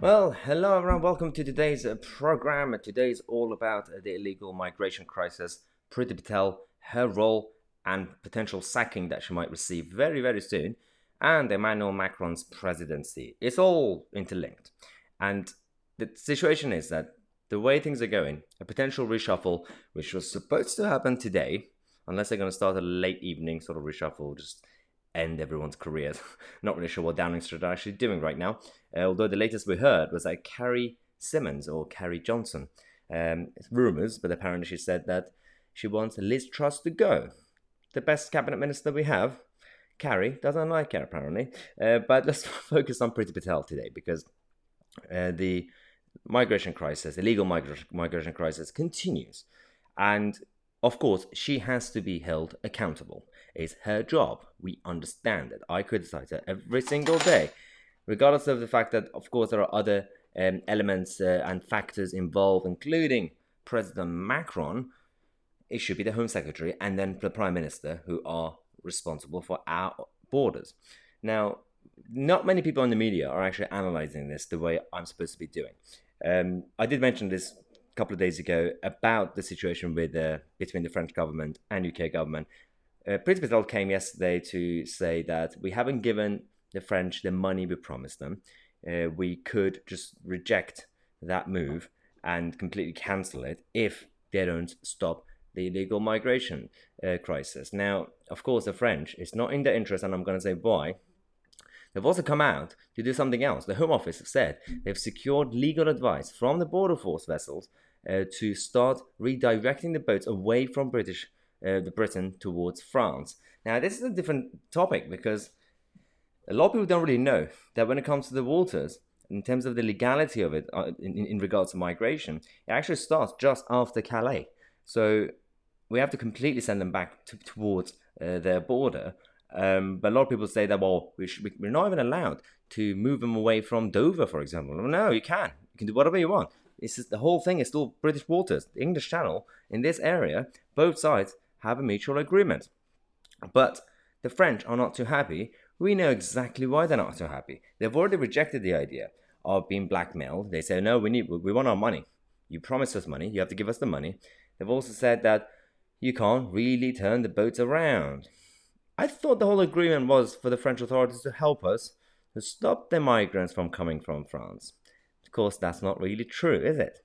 Well, hello everyone. Welcome to today's program. Today is all about uh, the illegal migration crisis, Priti Patel, her role, and potential sacking that she might receive very, very soon, and Emmanuel Macron's presidency. It's all interlinked. And the situation is that the way things are going, a potential reshuffle, which was supposed to happen today, unless they're going to start a late evening sort of reshuffle, just end everyone's careers. Not really sure what Downing Street are actually doing right now. Uh, although the latest we heard was that Carrie Symonds or Carrie Johnson, um, it's rumors, but apparently she said that she wants Liz Truss to go. The best cabinet minister we have. Carrie doesn't like her apparently. Uh, but let's focus on Priti Patel today because uh, the migration crisis, illegal migration, migration crisis, continues. And of course, she has to be held accountable. It's her job. We understand that. I criticize her every single day, regardless of the fact that, of course, there are other um, elements uh, and factors involved, including President Macron. It should be the Home Secretary and then the Prime Minister who are responsible for our borders. Now, not many people in the media are actually analyzing this the way I'm supposed to be doing. Um, I did mention this couple of days ago about the situation with uh, between the French government and UK government. Uh, Priti came yesterday to say that we haven't given the French the money we promised them. Uh, we could just reject that move and completely cancel it if they don't stop the illegal migration uh, crisis. Now, of course, the French, it's not in their interest, and I'm going to say why They've also come out to do something else. The Home Office have said they've secured legal advice from the Border Force vessels uh, to start redirecting the boats away from British uh, the Britain towards France. Now, this is a different topic because a lot of people don't really know that when it comes to the waters, in terms of the legality of it uh, in, in regards to migration, it actually starts just after Calais. So we have to completely send them back to, towards uh, their border um, but a lot of people say that, well, we should, we're not even allowed to move them away from Dover, for example. Well, no, you can. You can do whatever you want. The whole thing is still British waters. The English Channel, in this area, both sides have a mutual agreement. But the French are not too happy. We know exactly why they're not too happy. They've already rejected the idea of being blackmailed. They say, no, we need, we want our money. You promised us money. You have to give us the money. They've also said that you can't really turn the boats around. I thought the whole agreement was for the French authorities to help us to stop the migrants from coming from France. Of course, that's not really true, is it?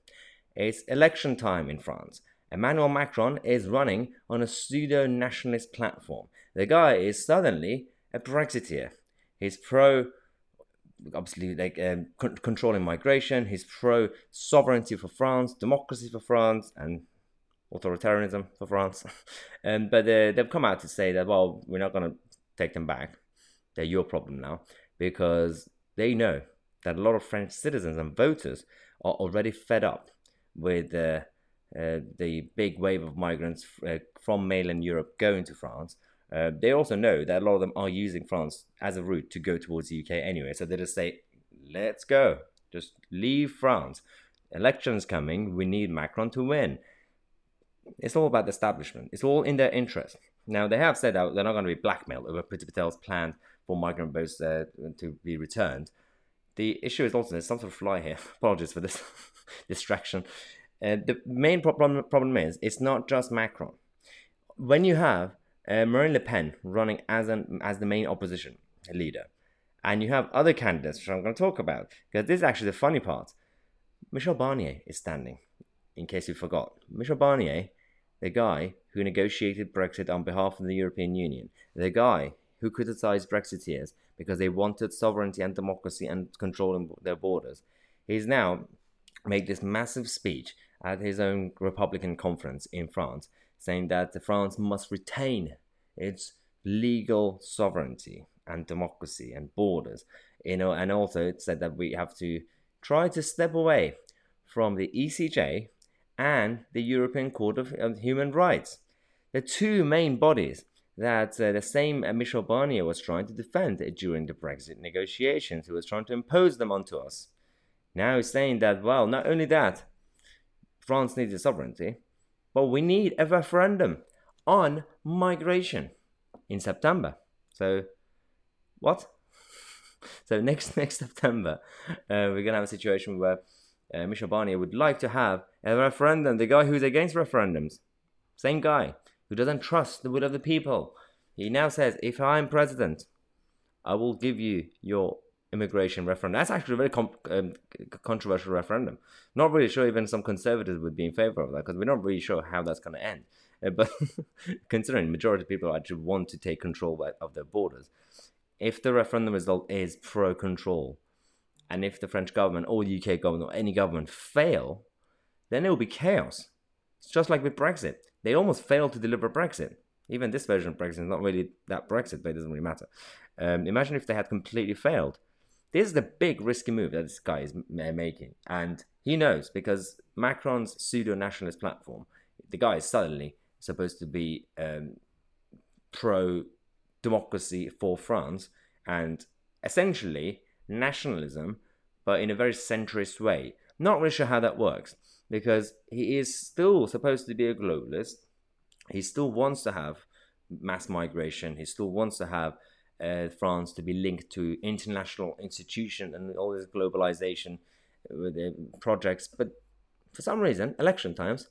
It's election time in France. Emmanuel Macron is running on a pseudo nationalist platform. The guy is suddenly a Brexiteer. He's pro, obviously, like um, c- controlling migration. He's pro sovereignty for France, democracy for France, and authoritarianism for France. um, but uh, they've come out to say that, well, we're not going to take them back. They're your problem now because they know that a lot of French citizens and voters are already fed up with uh, uh, the big wave of migrants uh, from mainland Europe going to France. Uh, they also know that a lot of them are using France as a route to go towards the UK anyway. So they just say, let's go. Just leave France. Elections coming. We need Macron to win. It's all about the establishment. It's all in their interest. Now, they have said that they're not going to be blackmailed over Priti Patel's plan for migrant boats uh, to be returned. The issue is also there's some sort of fly here. Apologies for this distraction. Uh, the main problem problem is it's not just Macron. When you have uh, Marine Le Pen running as an as the main opposition leader, and you have other candidates, which I'm going to talk about, because this is actually the funny part. Michel Barnier is standing in case you forgot. Michel Barnier, the guy who negotiated Brexit on behalf of the European Union, the guy who criticized Brexiteers because they wanted sovereignty and democracy and controlling their borders, he's now made this massive speech at his own Republican conference in France, saying that France must retain its legal sovereignty and democracy and borders. You know, and also it said that we have to try to step away from the ECJ, and the European Court of Human Rights. The two main bodies that uh, the same Michel Barnier was trying to defend during the Brexit negotiations. He was trying to impose them onto us. Now he's saying that, well, not only that, France needs a sovereignty, but we need a referendum on migration in September. So, what? So next next September, uh, we're gonna have a situation where uh, Michel Barnier would like to have a referendum. The guy who's against referendums, same guy who doesn't trust the will of the people. He now says, if I'm president, I will give you your immigration referendum. That's actually a very com- um, controversial referendum. Not really sure even some conservatives would be in favor of that because we're not really sure how that's going to end. Uh, but considering the majority of people actually want to take control of their borders, if the referendum result is pro control, and if the French government or the UK government or any government fail, then it will be chaos. It's just like with Brexit. They almost failed to deliver Brexit. Even this version of Brexit is not really that Brexit, but it doesn't really matter. Um, imagine if they had completely failed. This is the big risky move that this guy is making. And he knows because Macron's pseudo nationalist platform, the guy is suddenly supposed to be um, pro democracy for France and essentially nationalism, but in a very centrist way. Not really sure how that works because he is still supposed to be a globalist. He still wants to have mass migration. He still wants to have uh, France to be linked to international institution and all this globalization with the projects. But for some reason, election times,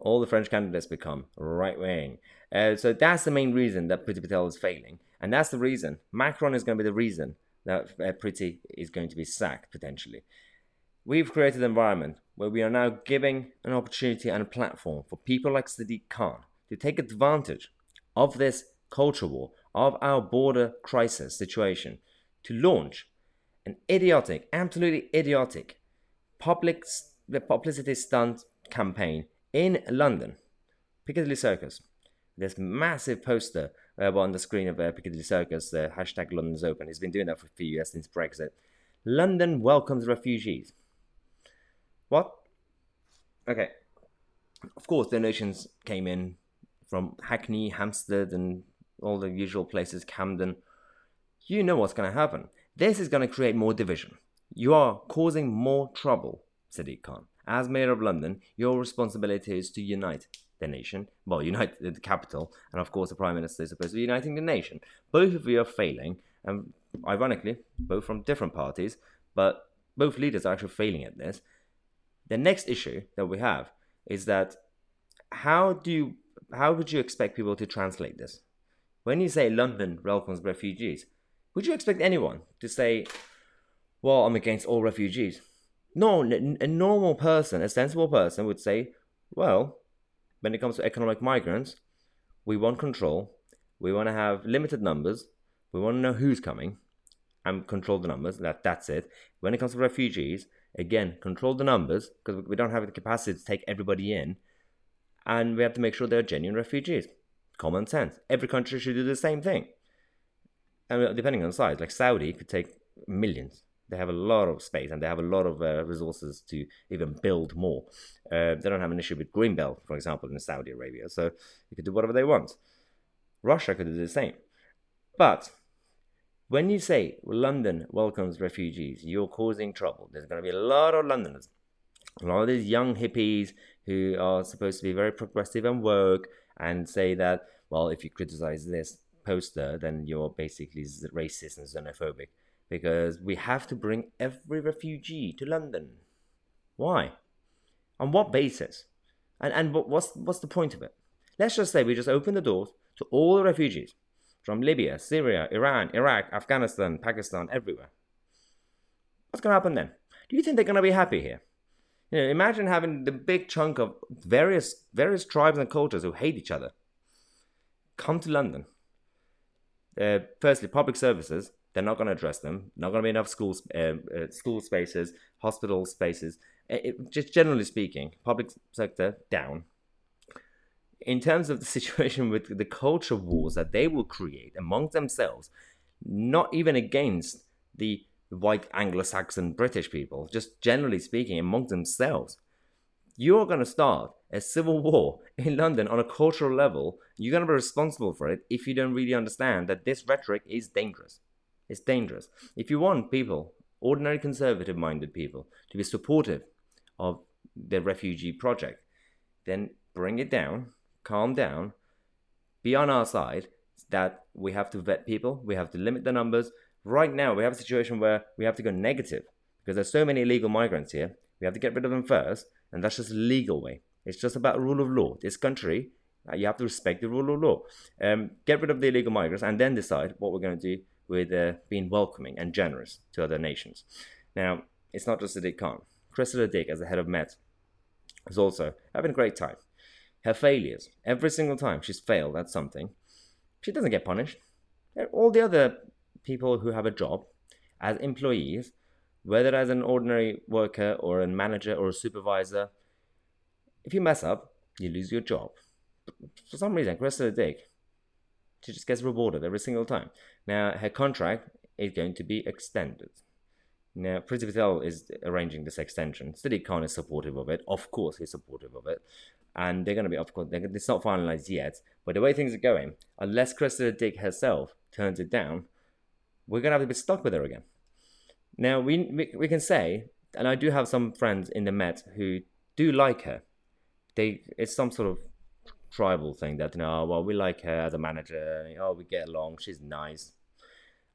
all the French candidates become right wing. Uh, so that's the main reason that Priti Patel is failing. And that's the reason. Macron is going to be the reason that uh, Priti is going to be sacked potentially. We've created an environment where we are now giving an opportunity and a platform for people like Sadiq Khan to take advantage of this culture war, of our border crisis situation, to launch an idiotic, absolutely idiotic public publicity stunt campaign in London, Piccadilly Circus. This massive poster uh, on the screen of uh, Piccadilly Circus, the uh, hashtag London's Open. He's been doing that for a few years since Brexit. London welcomes refugees. What? Okay. Of course, donations came in from Hackney, Hampstead, and all the usual places, Camden. You know what's going to happen. This is going to create more division. You are causing more trouble, Sadiq Khan. As Mayor of London, your responsibility is to unite the nation, well, unite the capital, and of course, the Prime Minister is supposed to be uniting the nation. Both of you are failing, and ironically, both from different parties, but both leaders are actually failing at this. The next issue that we have is that how do you, how would you expect people to translate this? When you say London welcomes refugees, would you expect anyone to say, well, I'm against all refugees? No, a normal person, a sensible person would say, well, when it comes to economic migrants, we want control. We want to have limited numbers. We want to know who's coming and control the numbers. That that's it. When it comes to refugees, again, control the numbers because we don't have the capacity to take everybody in, and we have to make sure they're genuine refugees. Common sense. Every country should do the same thing. And depending on the size, like Saudi could take millions they have a lot of space and they have a lot of uh, resources to even build more. Uh, they don't have an issue with Greenbelt, for example, in Saudi Arabia. So you could do whatever they want. Russia could do the same. But when you say London welcomes refugees, you're causing trouble. There's going to be a lot of Londoners, a lot of these young hippies who are supposed to be very progressive and woke and say that, well, if you criticize this poster, then you're basically racist and xenophobic because we have to bring every refugee to London. Why? On what basis? And and what's what's the point of it? Let's just say we just open the doors to all the refugees from Libya, Syria, Iran, Iraq, Afghanistan, Pakistan, everywhere. What's going to happen then? Do you think they're going to be happy here? You know, imagine having the big chunk of various various tribes and cultures who hate each other come to London. Uh, firstly, public services they're not going to address them. Not going to be enough schools, uh, uh, school spaces, hospital spaces. It, it, just generally speaking, public sector down. In terms of the situation with the culture wars that they will create among themselves, not even against the white Anglo-Saxon British people, just generally speaking among themselves, you're going to start a civil war in London on a cultural level. You're going to be responsible for it if you don't really understand that this rhetoric is dangerous. It's dangerous. If you want people, ordinary conservative minded people, to be supportive of the refugee project, then bring it down, calm down, be on our side that we have to vet people, we have to limit the numbers, Right now, we have a situation where we have to go negative because there's so many illegal migrants here. We have to get rid of them first, and that's just a legal way. It's just about rule of law. This country, uh, you have to respect the rule of law. Um, get rid of the illegal migrants, and then decide what we're going to do with uh, being welcoming and generous to other nations. Now, it's not just Sadiq Khan. Cressida Dick, as the head of Met, is also having a great time. Her failures, every single time she's failed at something, she doesn't get punished. All the other people who have a job as employees, whether as an ordinary worker or a manager or a supervisor, if you mess up, you lose your job. For some reason, Cressida Dick, she just gets rewarded every single time. Now, her contract is going to be extended. Now, Priti Patel is arranging this extension. Sadiq Khan is supportive of it. Of course, he's supportive of it. And they're going to be, of course, it's not finalized yet. But the way things are going, unless Cressida Dick herself turns it down, we're going to have to be stuck with her again. Now, we, we, we can say, and I do have some friends in the Met who do like her. They It's some sort of tribal thing that, you know, oh, well, we like her as a manager. Oh, we get along. She's nice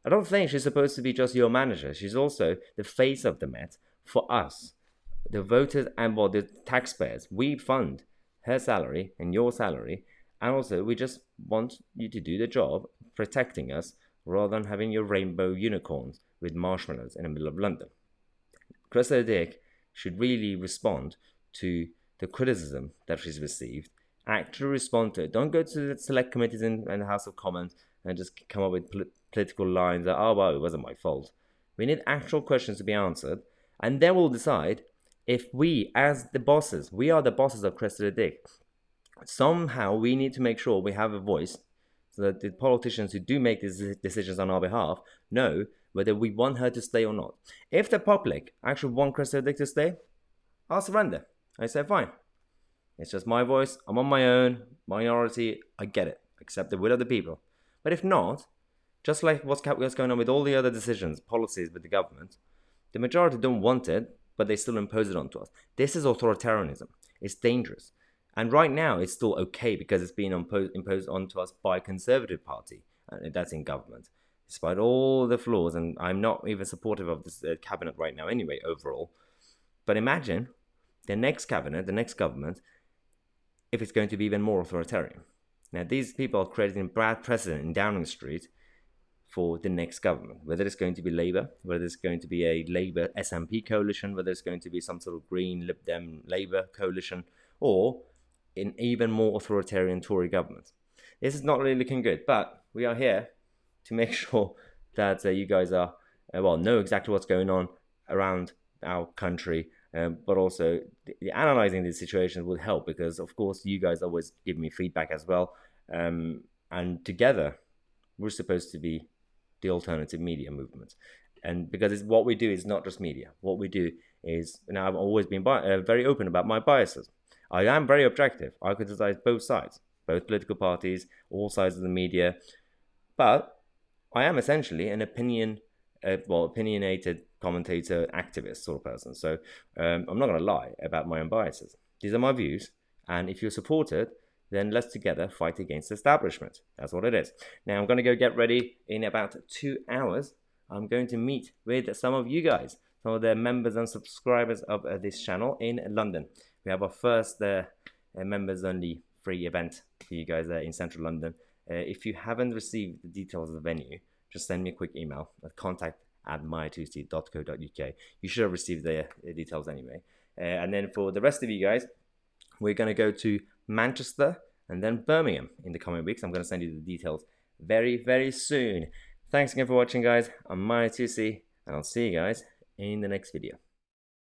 I don't think she's supposed to be just your manager. She's also the face of the Met for us, the voters and well, the taxpayers. We fund her salary and your salary, and also we just want you to do the job protecting us rather than having your rainbow unicorns with marshmallows in the middle of London. Cressida Dick should really respond to the criticism that she's received, actually respond to it. Don't go to the select committees in, in the House of Commons and just come up with pol- political lines that, oh, well, it wasn't my fault. We need actual questions to be answered, and then we'll decide if we, as the bosses, we are the bosses of Cressida Dick. Somehow we need to make sure we have a voice so that the politicians who do make these decisions on our behalf know whether we want her to stay or not. If the public actually want Cressida Dick to stay, I'll surrender. I say, fine. It's just my voice. I'm on my own. Minority. I get it. Accept the will of the people. But if not, just like what's going on with all the other decisions, policies with the government, the majority don't want it, but they still impose it onto us. This is authoritarianism. It's dangerous. And right now, it's still okay because it's being imposed, onto us by a conservative party, that's in government. Despite all the flaws, and I'm not even supportive of this uh, cabinet right now anyway, overall. But imagine the next cabinet, the next government, if it's going to be even more authoritarian. Now, these people are creating bad precedent in Downing Street for the next government, whether it's going to be Labour, whether it's going to be a Labour SNP coalition, whether it's going to be some sort of Green Lib Dem Labour coalition, or an even more authoritarian Tory government. This is not really looking good, but we are here to make sure that uh, you guys are, uh, well, know exactly what's going on around our country um, but also the, the analyzing these situations will help because of course you guys always give me feedback as well um, and together we're supposed to be the alternative media movement and because it's what we do is not just media. What we do is and i've always been bi- uh, very open about my biases. I am very objective. I criticize both sides both political parties all sides of the media. But i am essentially an opinion uh, well opinionated commentator, activist sort of person. So um, I'm not going to lie about my own biases. These are my views, and if you support it, then let's together fight against establishment. That's what it is. Now I'm going to go get ready in about two hours. I'm going to meet with some of you guys, some of the members and subscribers of uh, this channel in London. We have our first uh, uh members only free event for you guys there in central London. Uh, if you haven't received the details of the venue, just send me a quick email at contact at my2c.co.uk. You should have received the details anyway. Uh, and then for the rest of you guys, we're going to go to Manchester and then Birmingham in the coming weeks. I'm going to send you the details very, very soon. Thanks again for watching, guys. I'm my 2C, and I'll see you guys in the next video.